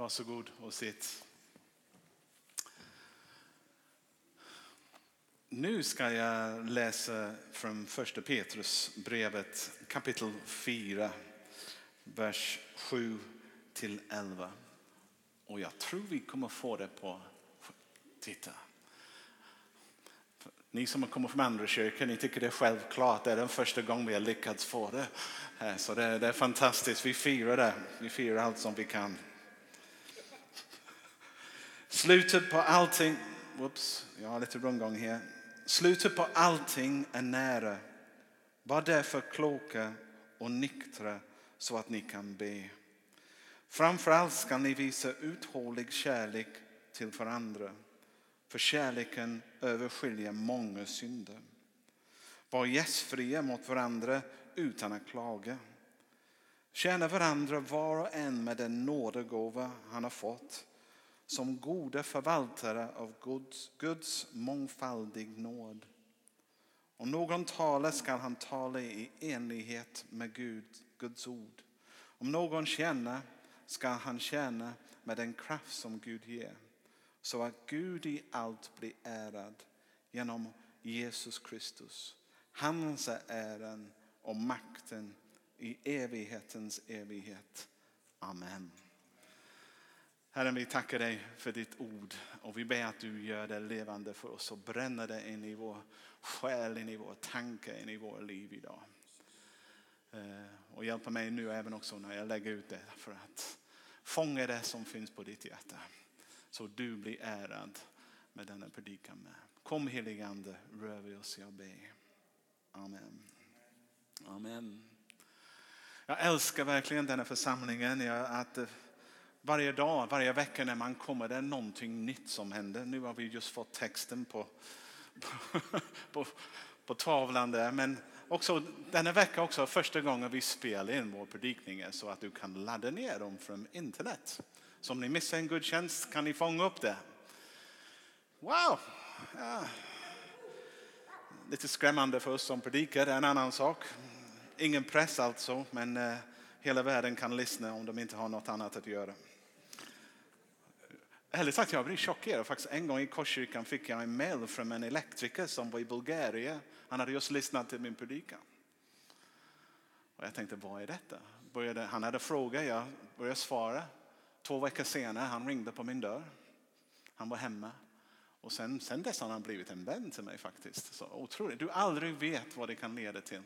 Varsågod och sitt. Nu ska jag läsa från första Petrus brevet kapitel 4, vers 7 till 11. Och jag tror vi kommer få det på, titta. Ni som kommer från andra kyrkor, ni tycker det är självklart. Det är den första gången vi har lyckats få det. Eh, så det, det är fantastiskt. Vi firar det. Vi firar allt som vi kan. Slutet på allting, whoops, jag har lite rundgång här. Slutet på allting är nära. Var därför kloka och nyktra så att ni kan be. Framförallt ska ni visa uthållig kärlek till varandra. För kärleken överskiljer många synder. Var gästfria mot varandra utan att klaga. Tjäna varandra var och en med den nådegåva han har fått som goda förvaltare av Guds, Guds mångfaldig nåd. Om någon talar skall han tala i enlighet med Gud, Guds ord. Om någon tjänar skall han tjäna med den kraft som Gud ger. Så att Gud i allt blir ärad genom Jesus Kristus. Hans är äran och makten i evighetens evighet. Amen. Herren vi tackar dig för ditt ord och vi ber att du gör det levande för oss och bränner det in i vår själ, in i vår tanke, in i vårt liv idag. Eh, och hjälpa mig nu även också när jag lägger ut det för att fånga det som finns på ditt hjärta. Så du blir ärad med denna predikan med. Kom helige Ande, rör vid oss, jag ber. Amen. Amen. Jag älskar verkligen denna församlingen. Jag, att varje dag, varje vecka när man kommer det är någonting nytt som händer. Nu har vi just fått texten på, på, på, på tavlan där. Men också denna vecka också första gången vi spelar in vår predikningar så att du kan ladda ner dem från internet. Så om ni missar en gudstjänst kan ni fånga upp det. Wow! Ja. Lite skrämmande för oss som predikar, det är en annan sak. Ingen press alltså, men eh, hela världen kan lyssna om de inte har något annat att göra. Ärligt sagt, jag blev chockerad. Faktiskt en gång i Korskyrkan fick jag en mail från en elektriker som var i Bulgarien. Han hade just lyssnat till min predikan. Och jag tänkte, vad är detta? Började, han hade frågat, jag började svara. Två veckor senare, han ringde på min dörr. Han var hemma. Och sen, sen dess har han blivit en vän till mig faktiskt. Så otroligt. Du aldrig vet vad det kan leda till.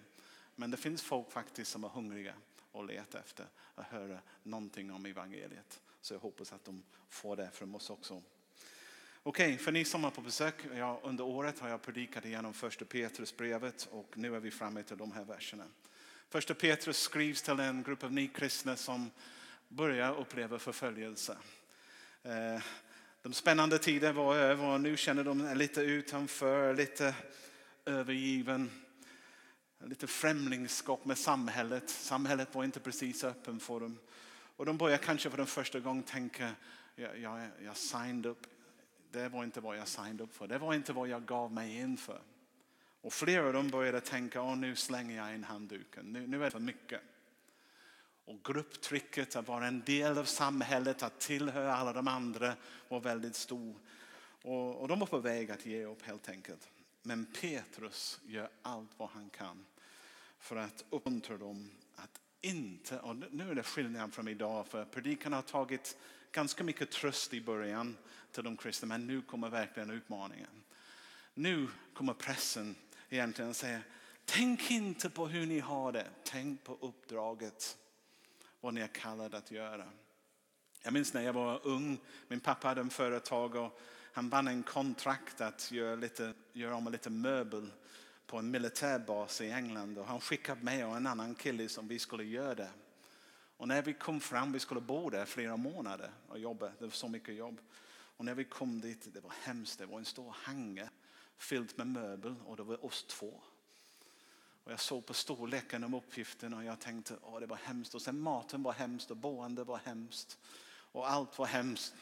Men det finns folk faktiskt som är hungriga och letar efter att höra någonting om evangeliet. Så jag hoppas att de får det från oss också. Okej, okay, för ni som är på besök, ja, under året har jag predikat igenom första Petrusbrevet och nu är vi framme till de här verserna. Första Petrus skrivs till en grupp av nykristna som börjar uppleva förföljelse. Eh, de spännande tiderna var över och nu känner de lite utanför, lite övergiven. Lite främlingskap med samhället. Samhället var inte precis öppen för dem. Och de börjar kanske för den första gången tänka, jag, jag, jag signed up. Det var inte vad jag signed up för. Det var inte vad jag gav mig in för. Och flera av dem började tänka, Åh, nu slänger jag in handduken. Nu, nu är det för mycket. Och grupptrycket att vara en del av samhället, att tillhöra alla de andra var väldigt stor. Och, och de var på väg att ge upp helt enkelt. Men Petrus gör allt vad han kan för att uppmuntra dem inte, och nu är det skillnad från idag, för predikan har tagit ganska mycket tröst i början till de kristna, men nu kommer verkligen utmaningen. Nu kommer pressen egentligen att säga, tänk inte på hur ni har det, tänk på uppdraget, vad ni är kallade att göra. Jag minns när jag var ung, min pappa hade en företag och han vann en kontrakt att göra, lite, göra om lite möbel på en militärbas i England och han skickade mig och en annan kille som vi skulle göra det. Och när vi kom fram, vi skulle bo där flera månader och jobba, det var så mycket jobb. Och när vi kom dit, det var hemskt, det var en stor hangar fylld med möbel och det var oss två. Och jag såg på storleken om uppgiften och jag tänkte, att det var hemskt. Och sen maten var hemskt och boende var hemskt. Och allt var hemskt.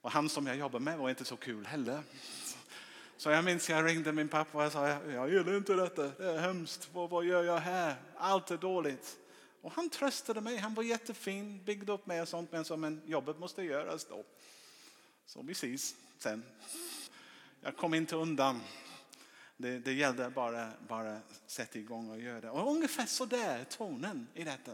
Och han som jag jobbade med var inte så kul heller. Så jag minns jag ringde min pappa och jag sa, jag gillar inte detta, det är hemskt, vad, vad gör jag här? Allt är dåligt. Och han tröstade mig, han var jättefin, byggde upp mig och sånt. Men, så, men jobbet måste göras då. Så vi ses sen. Jag kom inte undan. Det, det gällde bara, bara sätta igång och göra det. Och ungefär så där tonen i detta.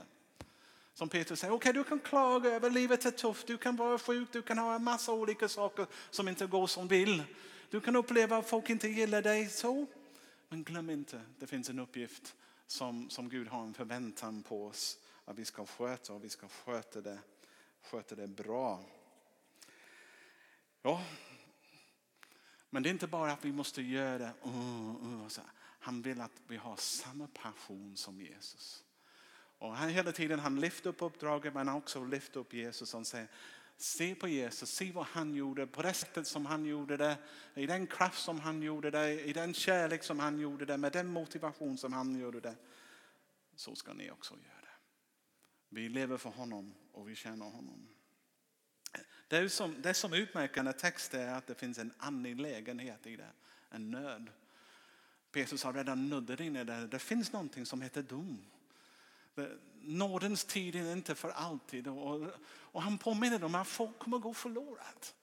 Som Petrus säger, okej okay, du kan klaga över livet är tufft, du kan vara sjuk, du kan ha en massa olika saker som inte går som vill. Du kan uppleva att folk inte gillar dig så. Men glöm inte, det finns en uppgift som, som Gud har en förväntan på oss att vi ska sköta och vi ska sköta det, sköta det bra. Ja, men det är inte bara att vi måste göra det. Uh, uh, han vill att vi har samma passion som Jesus. Och han hela tiden han lyfter upp uppdraget men han också lyfter upp Jesus och säger se på Jesus, se vad han gjorde på det sättet som han gjorde det, i den kraft som han gjorde det, i den kärlek som han gjorde det, med den motivation som han gjorde det. Så ska ni också göra det. Vi lever för honom och vi känner honom. Det som, det som utmärkande text är att det finns en angelägenhet i det, en nöd. Petrus har redan nuddat in i det. Det finns någonting som heter dom. Nådens tid är inte för alltid. Och, och han påminner dem att folk kommer gå förlorat.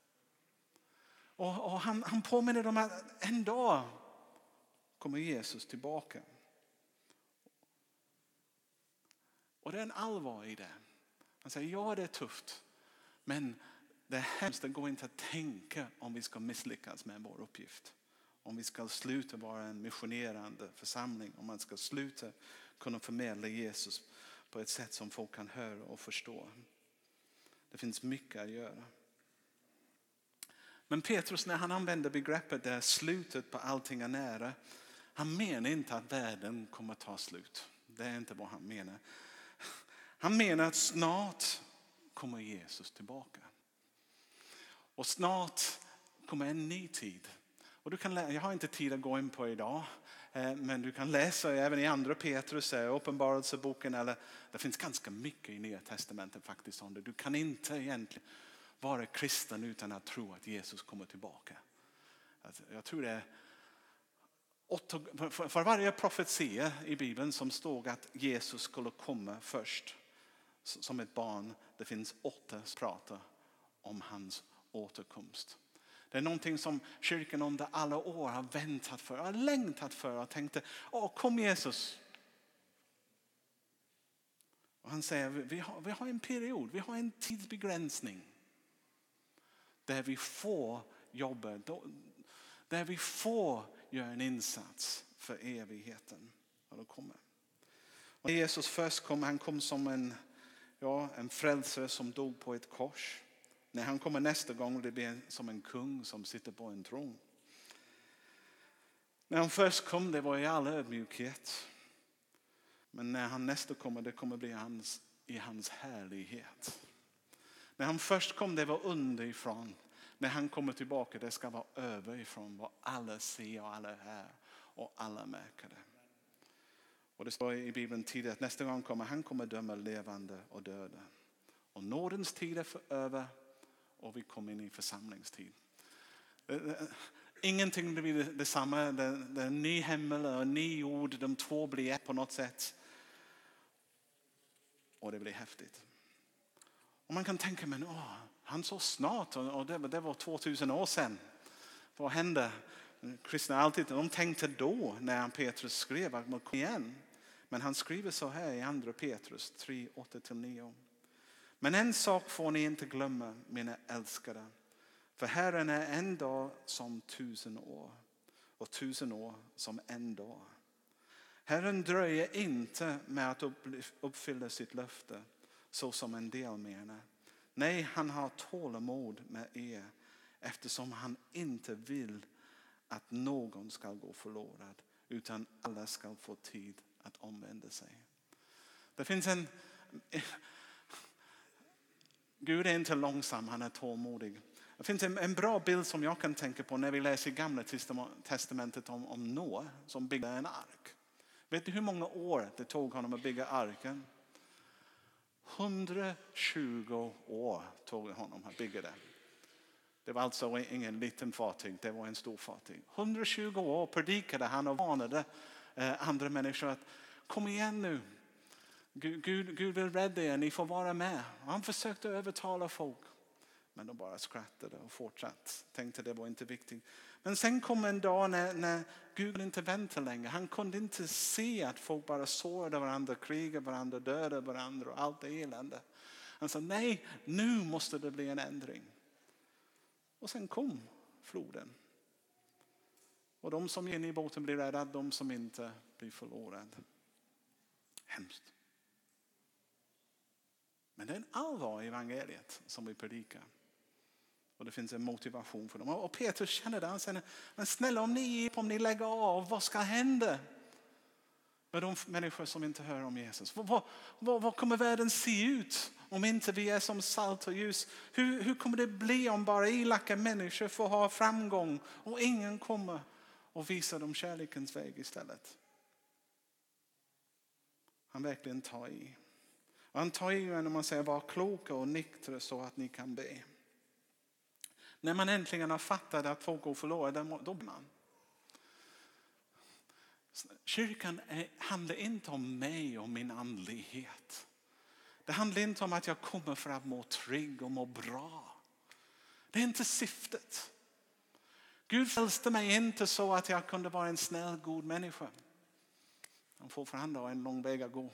Och, och han, han påminner dem att en dag kommer Jesus tillbaka. Och det är en allvar i det. Han säger, ja det är tufft. Men det är hemskt, det går inte att tänka om vi ska misslyckas med vår uppgift. Om vi ska sluta vara en missionerande församling, om man ska sluta kunna förmedla Jesus på ett sätt som folk kan höra och förstå. Det finns mycket att göra. Men Petrus när han använder begreppet där slutet på allting är nära, han menar inte att världen kommer att ta slut. Det är inte vad han menar. Han menar att snart kommer Jesus tillbaka. Och snart kommer en ny tid. Och du kan, jag har inte tid att gå in på idag. Eh, men du kan läsa även i andra Petrus, eh, uppenbarelseboken, eller det finns ganska mycket i Nya Testamentet faktiskt om det. Du kan inte egentligen vara kristen utan att tro att Jesus kommer tillbaka. Alltså, jag tror det är för varje profetia i Bibeln som stod att Jesus skulle komma först som ett barn, det finns åtta pratar om hans återkomst. Det är någonting som kyrkan under alla år har väntat för, har längtat för och tänkte, åh kom Jesus. Och han säger, vi har, vi har en period, vi har en tidsbegränsning. Där vi får jobba, där vi får göra en insats för evigheten. Och då kommer. Och Jesus först kom, han kom som en, ja, en frälsare som dog på ett kors. När han kommer nästa gång det blir som en kung som sitter på en tron. När han först kom det var i all ödmjukhet. Men när han nästa kommer det kommer bli hans, i hans härlighet. När han först kom det var underifrån. När han kommer tillbaka det ska vara överifrån vad alla ser och alla hör och alla märker det. Och det står i Bibeln tidigare att nästa gång kommer han kommer döma levande och döda. Och nådens tid är för över och vi kom in i församlingstid. Eh, eh, ingenting blir detsamma. Det, är en ny himmel och en ny jord. De två blir ett på något sätt. Och det blir häftigt. Och man kan tänka, men åh, han så snart och det, det var 2000 år sedan. Vad hände? Kristna alltid, de tänkte då när Petrus skrev att kom igen. Men han skriver så här i andra Petrus 3, 8-9. Men en sak får ni inte glömma, mina älskade. För Herren är en dag som tusen år och tusen år som en dag. Herren dröjer inte med att uppfylla sitt löfte så som en del menar. Nej, han har tålamod med er eftersom han inte vill att någon ska gå förlorad utan alla ska få tid att omvända sig. Det finns en Gud är inte långsam, han är tålmodig. Det finns en, en, bra bild som jag kan tänka på när vi läser gamla testamentet om, om Noa som byggde en ark. Vet du hur många år det tog honom att bygga arken? 120 år tog det honom att bygga den. Det var alltså ingen liten fartyg, det var en stor fartyg. 120 år predikade han och varnade eh, andra människor att kom igen nu. Gud, Gud, Gud vill rädda er, ni får vara med. Han försökte övertala folk. Men de bara skrattade och fortsatte. Tänkte det var inte viktigt. Men sen kom en dag när, när Gud inte väntade längre. Han kunde inte se att folk bara sårade varandra, krigade varandra, dödade varandra och allt elände. Han sa nej, nu måste det bli en ändring. Och sen kom floden. Och de som är inne i båten blir rädda, de som inte blir förlorade. Hemskt. Men det är en allvar i evangeliet som vi predikar. Och det finns en motivation för dem. Och Petrus känner det. Han säger, men snälla om ni, om ni lägger av, vad ska hända? Med de människor som inte hör om Jesus. Vad, vad, vad, kommer världen se ut om inte vi är som salt och ljus? Hur, hur kommer det bli om bara elaka människor får ha framgång och ingen kommer och visar dem kärlekens väg istället? Han verkligen tar i. Och han tar i när man säger var kloka och nyktra så att ni kan be. När man äntligen har fattat att folk går förlorade, då blir man. Kyrkan är, handlar inte om mig och min andlighet. Det handlar inte om att jag kommer för att må trygg och må bra. Det är inte syftet. Gud frälste mig inte så att jag kunde vara en snäll, god människa. Han får förhandla en lång väg att gå.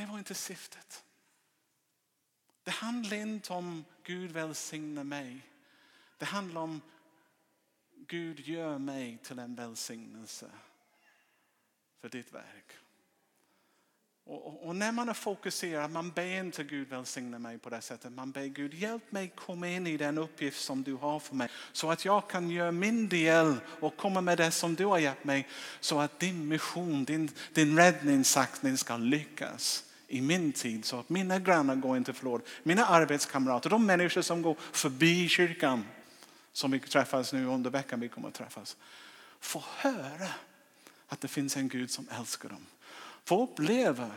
Det var inte syftet. Det handlar inte om Gud välsigna mig. Det handlar om Gud gör mig till en välsignelse för ditt verk. Och, och, och, när man är fokuserad, man ber inte Gud välsigna mig på det sättet. Man ber Gud hjälp mig komma in i den uppgift som du har för mig. Så att jag kan göra min del och komma med det som du har gett mig. Så att din mission, din, din räddningssaktning ska lyckas i min tid så att mina grannar går inte förlorade. Mina arbetskamrater, de människor som går förbi kyrkan som vi träffas nu under veckan vi kommer att träffas. Få höra att det finns en Gud som älskar dem. Få uppleva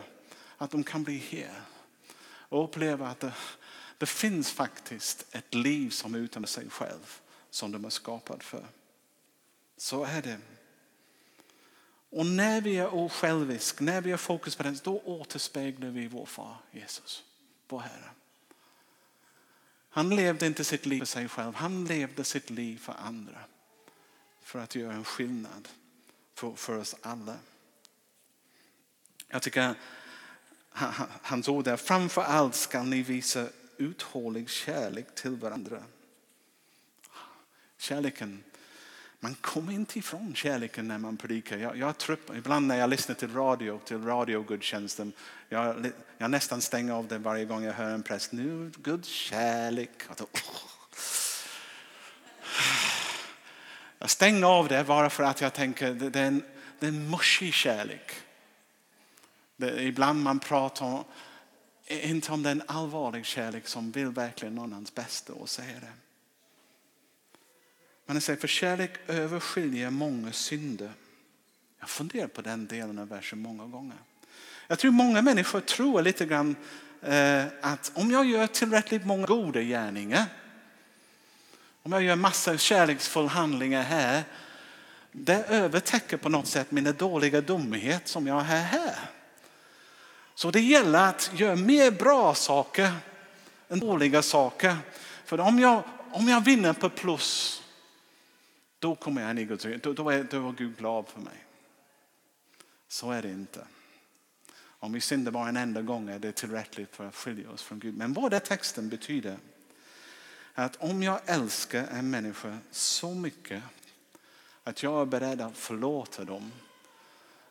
att de kan bli här. Och uppleva att det, det finns faktiskt ett liv som är utan sig själv som de är skapade för. Så är det. Och när vi är osjälviska, när vi har fokus på det, då återspeglar vi vår far Jesus, vår Herre. Han levde inte sitt liv för sig själv, han levde sitt liv för andra. För att göra en skillnad för, för oss alla. Jag tycker hans ord är, framför allt ska ni visa uthållig kärlek till varandra. Kärleken man kommer inte ifrån kärleken när man predikar. Jag, jag trött, ibland när jag lyssnar till radio, till radiogudstjänsten, jag, jag nästan stänger av det varje gång jag hör en präst. Nu, Guds kärlek. Jag stänger av det bara för att jag tänker det är en, det är en mushy kärlek. Det, ibland man pratar om, inte om den allvarliga kärlek som vill verkligen någon bästa och säger det. Men han säger för kärlek överskiljer många synder. Jag funderar på den delen av versen många gånger. Jag tror många människor tror lite grann eh, att om jag gör tillräckligt många goda gärningar, om jag gör massa kärleksfulla handlingar här, det övertäcker på något sätt mina dåliga dumhet som jag har här. Så det gäller att göra mer bra saker än dåliga saker. För om jag, om jag vinner på plus då kommer jag in i Guds då, då, är, då är Gud glad för mig. Så är det inte. Om vi syndar bara en enda gång är det tillräckligt för att skilja oss från Gud. Men vad det texten betyder är att om jag älskar en människa så mycket att jag är beredd att förlåta dem.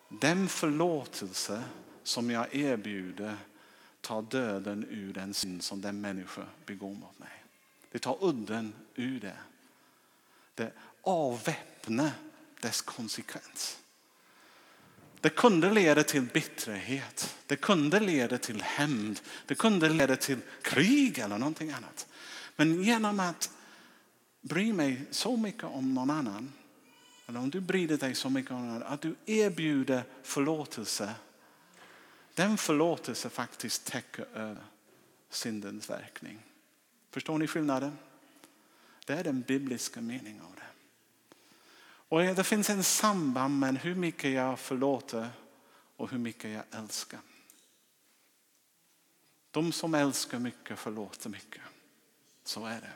Den förlåtelse som jag erbjuder tar döden ur den synd som den människa begår mot mig. Det tar udden ur det. Det avväpna dess konsekvens. Det kunde leda till bitterhet, det kunde leda till hämnd, det kunde leda till krig eller någonting annat. Men genom att bry mig så mycket om någon annan, eller om du bryr dig så mycket om någon annan, att du erbjuder förlåtelse. Den förlåtelse faktiskt täcker över syndens verkning. Förstår ni skillnaden? Det är den bibliska meningen av det. Och det finns en samband mellan hur mycket jag förlåter och hur mycket jag älskar. De som älskar mycket förlåter mycket. Så är det.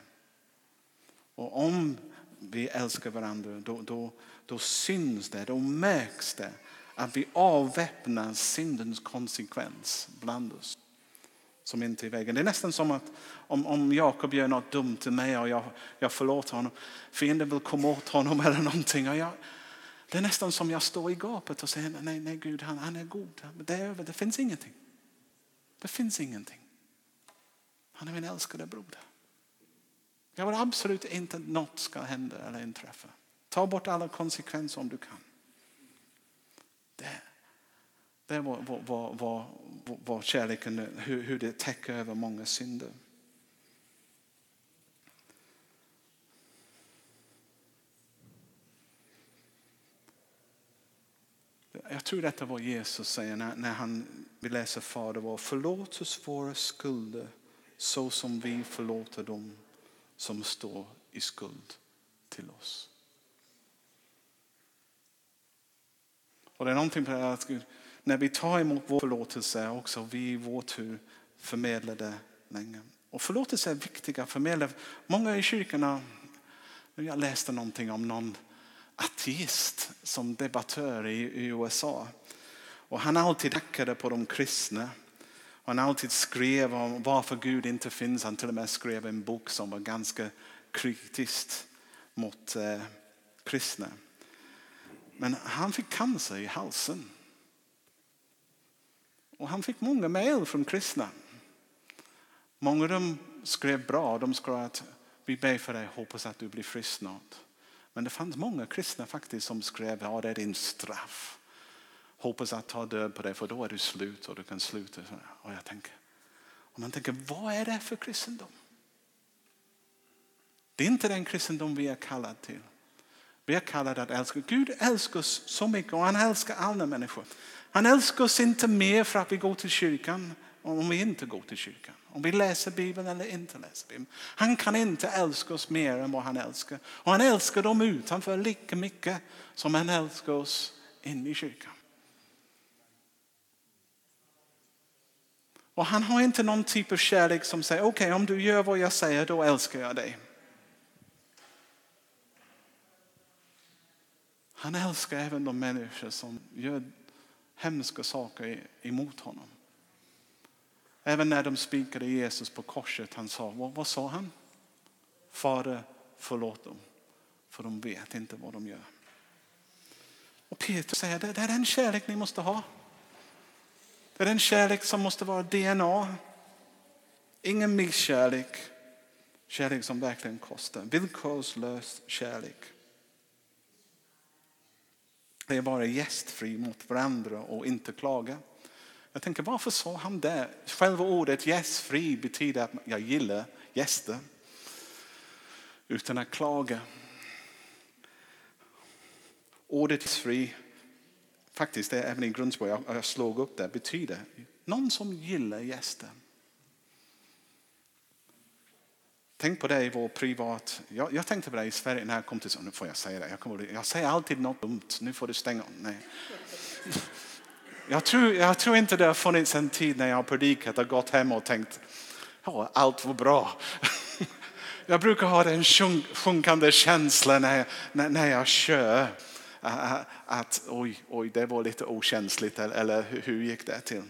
Och om vi älskar varandra då, då, då syns det, då märks det att vi avväpnar syndens konsekvens bland oss. Som inte är i vägen. Det är nästan som att om, om Jakob gör något dumt till mig och jag, jag förlåter honom. Fienden vill komma åt honom eller någonting. Och jag, det är nästan som jag står i gapet och säger nej, nej Gud, han, han är god. Det är över, det finns ingenting. Det finns ingenting. Han är min älskade broder. Jag vill absolut inte att något ska hända eller inträffa. Ta bort alla konsekvenser om du kan. Det, det är vår, vår, vår, vad kärleken, hur, hur det täcker över många synder. Jag tror detta var Jesus säger när, när han vill läsa Fader vår. Förlåt oss våra skulder så som vi förlåter dem som står i skuld till oss. Och det är någonting på det att när vi tar emot vår förlåtelse också vi i vår tur förmedlar det länge. Och förlåtelse är viktiga förmedla. Många i kyrkorna, jag läste någonting om någon ateist som debattör i, i USA. Och han alltid hackade på de kristna. Och han alltid skrev om varför Gud inte finns. Han till och med skrev en bok som var ganska kritisk mot eh, kristna. Men han fick cancer i halsen. Och han fick många mejl från kristna. Många av dem skrev bra. De skrev att vi ber för dig, hoppas att du blir frisk snart. Men det fanns många kristna faktiskt som skrev att ja, det är din straff. Hoppas att ta död på dig för då är du slut och du kan sluta. Och jag tänker, och man tänker, vad är det för kristendom? Det är inte den kristendom vi är kallade till. Vi är kallade att älska. Gud älskar oss så mycket och han älskar alla människor. Han älskar oss inte mer för att vi går till kyrkan om vi inte går till kyrkan. Om vi läser Bibeln eller inte läser Bibeln. Han kan inte älska oss mer än vad han älskar. Och han älskar dem utanför lika mycket som han älskar oss inne i kyrkan. Och han har inte någon typ av kärlek som säger okej okay, om du gör vad jag säger då älskar jag dig. Han älskar även de människor som gör hemska saker emot honom. Även när de spikade Jesus på korset, han sa, vad, vad sa han? Fader, förlåt dem, för de vet inte vad de gör. Och Petrus säger, det, det är den kärlek ni måste ha. Det är den kärlek som måste vara DNA. Ingen misskärlek. Kärlek som verkligen kostar. Villkorslös kärlek. Det är bara gästfri mot varandra och inte klaga. Jag tänker varför sa han det? Själva ordet gästfri betyder att jag gillar gäster. Utan att klaga. Ordet gästfri, faktiskt det är även i grundskolan, jag, jag slog upp det, betyder någon som gillar gäster. Tänk på det i vår privat... Jag, jag, tänkte på det i Sverige när jag kom till... Nu får jag säga det. Jag, kommer, jag säger alltid något dumt. Nu får du stänga. Nej. Jag tror, jag tror inte det har funnits en tid när jag har predikat och gått hem och tänkt ja, allt var bra. Jag brukar ha den sjunkande känslan när jag, när, när jag kör. Att oj, oj, det var lite okänsligt eller hur gick det till?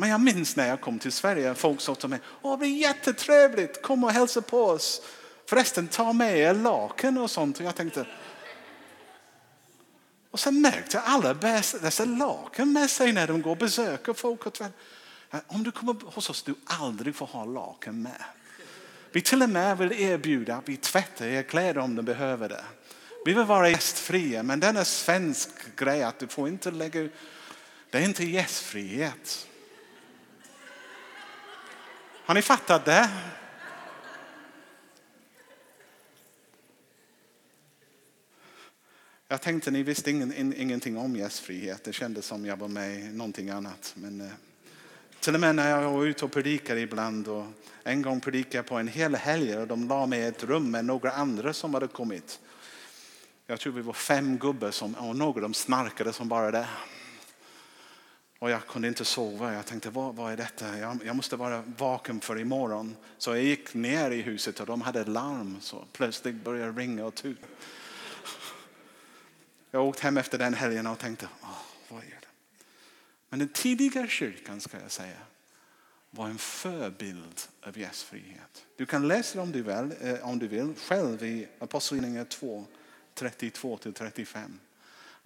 Men jag minns när jag kom till Sverige, folk sa till mig, Åh, det är jättetrevligt, kom och hälsa på oss. Förresten, ta med er laken och sånt. Och jag tänkte, och sen märkte jag alla dessa laken med sig när de går och besöker folk. Och Om du kommer hos oss, du aldrig får ha laken med. Vi till och med vill erbjuda att vi tvättar er kläder om du behöver det. Vi vill vara gästfria, men den är svensk grej att du får inte lägga Det är inte gästfrihet. Har ni fattat det? Jag tänkte ni visste ingen, in, ingenting om gästfrihet. Det kändes som jag var med i någonting annat. Men, eh, till och med när jag var ute och predikade ibland. Och en gång predikade jag på en hel helg och de la mig i ett rum med några andra som hade kommit. Jag tror vi var fem gubbar som, och några de snarkade som bara det. Och jag kunde inte sova. Jag tänkte, vad, vad är detta? Jag, jag, måste vara vaken för imorgon. Så jag gick ner i huset och de hade larm. Så plötsligt började det ringa och tuta. Jag åkte hem efter den helgen och tänkte, ah, vad är det? Men den tidiga kyrkan ska jag säga var en förebild av gästfrihet. Du kan läsa det om du vill, eh, om du vill själv i Apostlagärningarna 2, 32-35.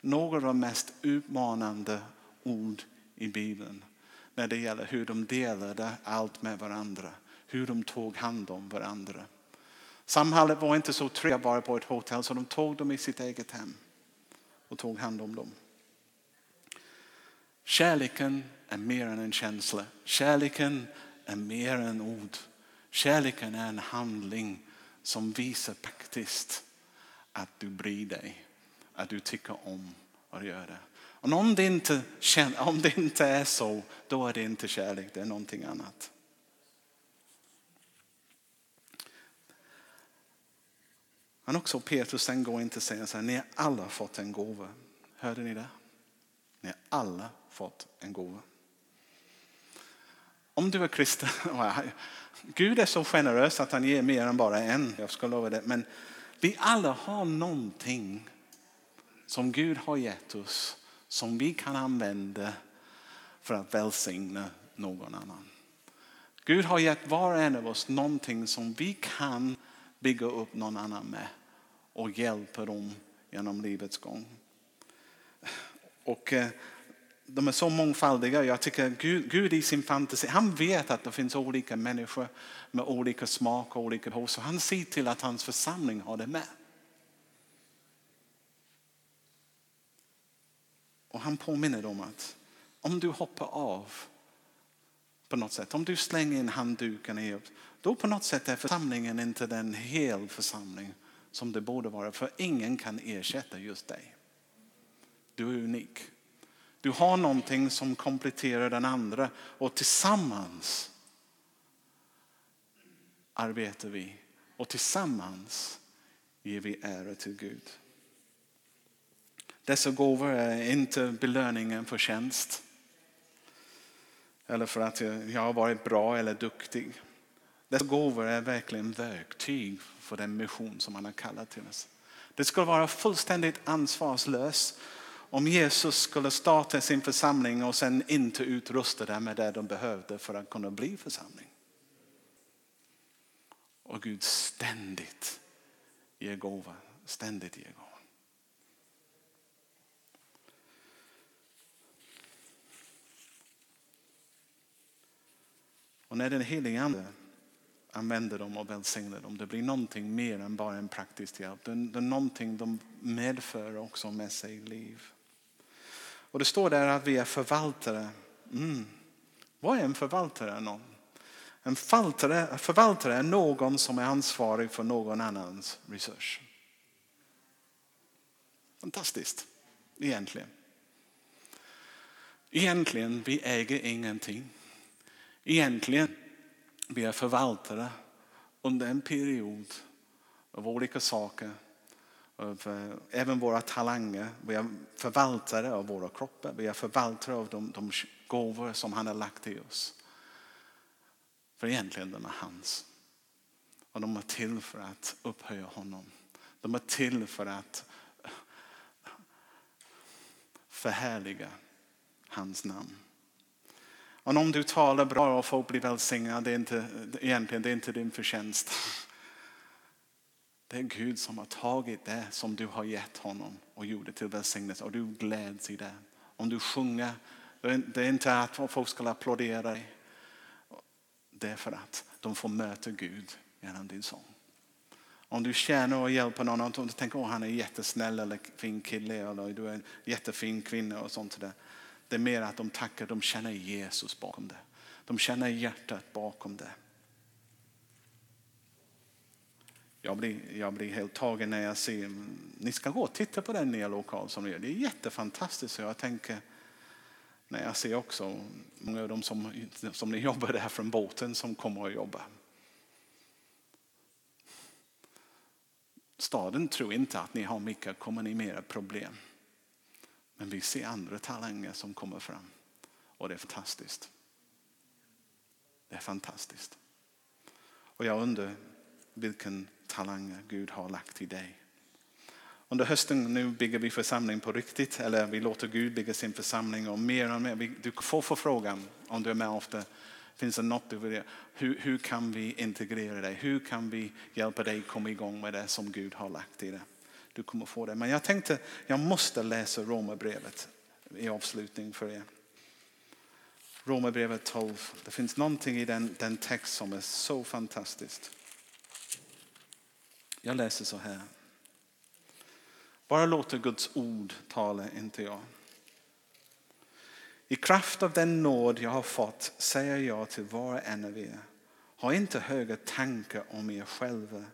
Några av de mest utmanande ord i Bibeln när det gäller hur de delade allt med varandra, hur de tog hand om varandra. Samhället var inte så trygga bara på ett hotell så de tog dem i sitt eget hem och tog hand om dem. Kärleken är mer än en känsla. Kärleken är mer än ord. Kärleken är en handling som visar faktiskt att du bryr dig, att du tycker om att göra det. Och om det, inte, om det inte är så, då är det inte kärlek, det är någonting annat. Men också Petrus sen går inte och säger så här, ni har alla fått en gåva. Hörde ni det? Ni har alla fått en gåva. Om du är kristen, Gud är så generös att han ger mer än bara en, jag ska lova det. Men vi alla har någonting som Gud har gett oss som vi kan använda för att välsigna någon annan. Gud har gett var och en av oss någonting som vi kan bygga upp någon annan med och hjälpa dem genom livets gång. Och eh, de är så mångfaldiga. Jag tycker Gud, Gud i sin fantasi, han vet att det finns olika människor med olika smak och olika behov. Så han ser till att hans församling har det med. Och han påminner om att om du hoppar av på något sätt, om du slänger in handduken i då på något sätt är församlingen inte den hel församling som det borde vara. För ingen kan ersätta just dig. Du är unik. Du har någonting som kompletterar den andra och tillsammans arbetar vi och tillsammans ger vi ära till Gud. Dessa gåvor är inte belöningen för tjänst eller för att jag har varit bra eller duktig. Dessa gåvor är verkligen verktyg för den mission som han har kallat till oss. Det skulle vara fullständigt ansvarslöst om Jesus skulle starta sin församling och sen inte utrusta dem med det de behövde för att kunna bli församling. Och Gud ständigt ger gåva, ständigt ger gåva. Och när den helige Ande använder dem och välsignar dem, det blir någonting mer än bara en praktisk hjälp. Det är någonting de medför också med sig i liv. Och det står där att vi är förvaltare. Mm. Vad är en förvaltare? Någon? En förvaltare, förvaltare är någon som är ansvarig för någon annans resurs. Fantastiskt, egentligen. Egentligen, vi äger ingenting. Egentligen, vi är förvaltare under en period av olika saker. Av, eh, även våra talanger. Vi är förvaltare av våra kroppar. Vi är förvaltare av de, de gåvor som han har lagt i oss. För egentligen de är hans. Och de är till för att upphöja honom. De är till för att förhärliga hans namn. Och om du talar bra och folk blir välsignade, det är inte, egentligen det är inte din förtjänst. Det är Gud som har tagit det som du har gett honom och gjort det till välsignelse och du gläds i det. Om du sjunger, det är inte att folk ska applådera dig. Det är för att de får möta Gud genom din sång. Om du känner och hjälper någon om du tänker att han är jättesnäll eller fin kille eller du är en jättefin kvinna och sånt där. Det är mer att de tackar, de känner Jesus bakom det. De känner hjärtat bakom det. Jag blir, jag blir helt tagen när jag ser, ni ska gå och titta på den nya lokal som ni gör. Det är jättefantastiskt. Jag tänker, när jag ser också många av dem som, som ni jobbar där från båten som kommer att jobba. Staden tror inte att ni har mycket kommer ni mera problem. Men vi ser andra talanger som kommer fram. Och det är fantastiskt. Det är fantastiskt. Och jag undrar vilken talang Gud har lagt i dig. Under hösten nu bygger vi församling på riktigt, eller vi låter Gud bygga sin församling och mer och mer. Du får förfrågan om du är med ofta. Finns det något du vill hur, hur kan vi integrera dig? Hur kan vi hjälpa dig komma igång med det som Gud har lagt i dig? Du kommer få det. Men jag tänkte, jag måste läsa Romarbrevet i avslutning för er. Romarbrevet 12. Det finns någonting i den, den text som är så fantastiskt. Jag läser så här. Bara låter Guds ord tala, inte jag. I kraft av den nåd jag har fått säger jag till var och en av er. Ha inte höga tankar om er själva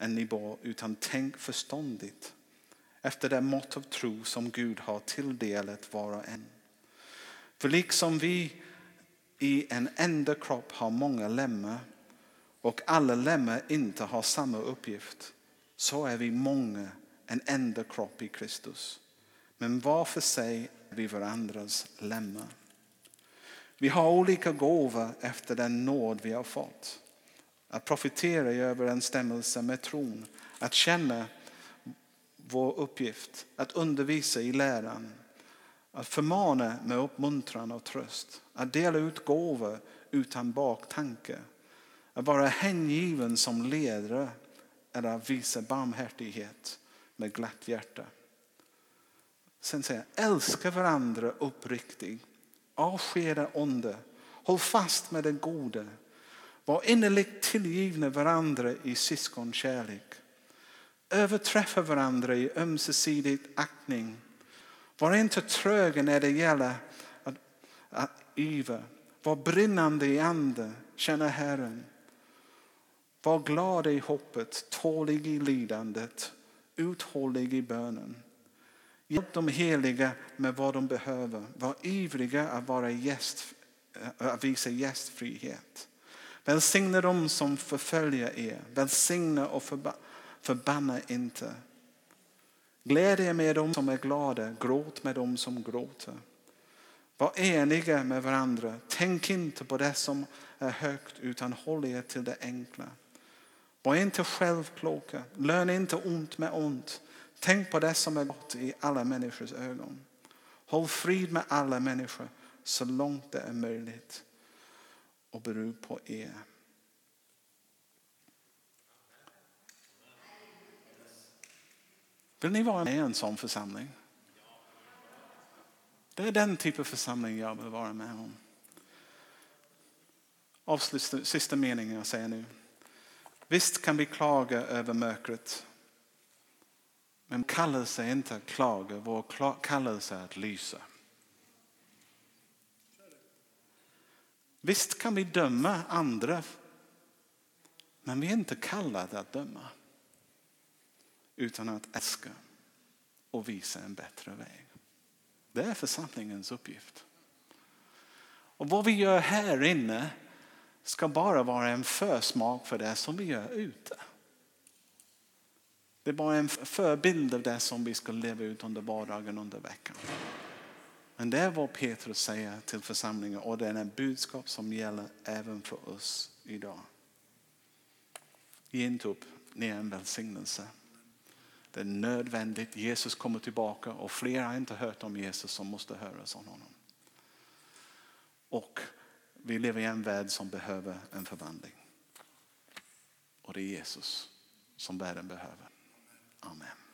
än ni utan tänk förståndigt efter det mått av tro som Gud har tilldelat var och en. För liksom vi i en enda kropp har många lemmar och alla lemmar inte har samma uppgift så är vi många en enda kropp i Kristus. Men var för sig är vi varandras lemmar. Vi har olika gåvor efter den nåd vi har fått. Att profitera i överensstämmelse med tron. Att känna vår uppgift. Att undervisa i läran. Att förmana med uppmuntran och tröst. Att dela ut gåvor utan baktanke. Att vara hängiven som ledare eller att visa barmhärtighet med glatt hjärta. Sen säger jag, älska varandra uppriktigt. avskeda onda. Håll fast med det goda. Var innerligt tillgivna varandra i syskonkärlek. Överträffa varandra i ömsesidig aktning. Var inte tröga när det gäller att, att yva. Var brinnande i ande, känna Herren. Var glad i hoppet, tålig i lidandet, uthållig i bönen. Hjälp de heliga med vad de behöver. Var ivriga att, vara gäst, att visa gästfrihet. Välsigna dem som förföljer er. Välsigna och förba, förbanna inte. Gläd er med dem som är glada. Gråt med dem som gråter. Var eniga med varandra. Tänk inte på det som är högt utan håll er till det enkla. Var inte självkloka. Lön inte ont med ont. Tänk på det som är gott i alla människors ögon. Håll frid med alla människor så långt det är möjligt och beror på er. Vill ni vara med i en sån församling? Det är den typen av församling jag vill vara med om. Avslut, sista meningen jag säger nu. Visst kan vi klaga över mörkret. Men kallelse är inte att klaga, vår kallelse är att lysa. Visst kan vi döma andra, men vi är inte kallade att döma. Utan att älska och visa en bättre väg. Det är församlingens uppgift. Och vad vi gör här inne ska bara vara en försmak för det som vi gör ute. Det är bara en förbild av det som vi ska leva ut under vardagen under veckan. Men det är vad Petrus säger till församlingen och det är en budskap som gäller även för oss idag. Ge inte upp, ni är en välsignelse. Det är nödvändigt, Jesus kommer tillbaka och flera har inte hört om Jesus som måste höras om honom. Och vi lever i en värld som behöver en förvandling. Och det är Jesus som världen behöver. Amen.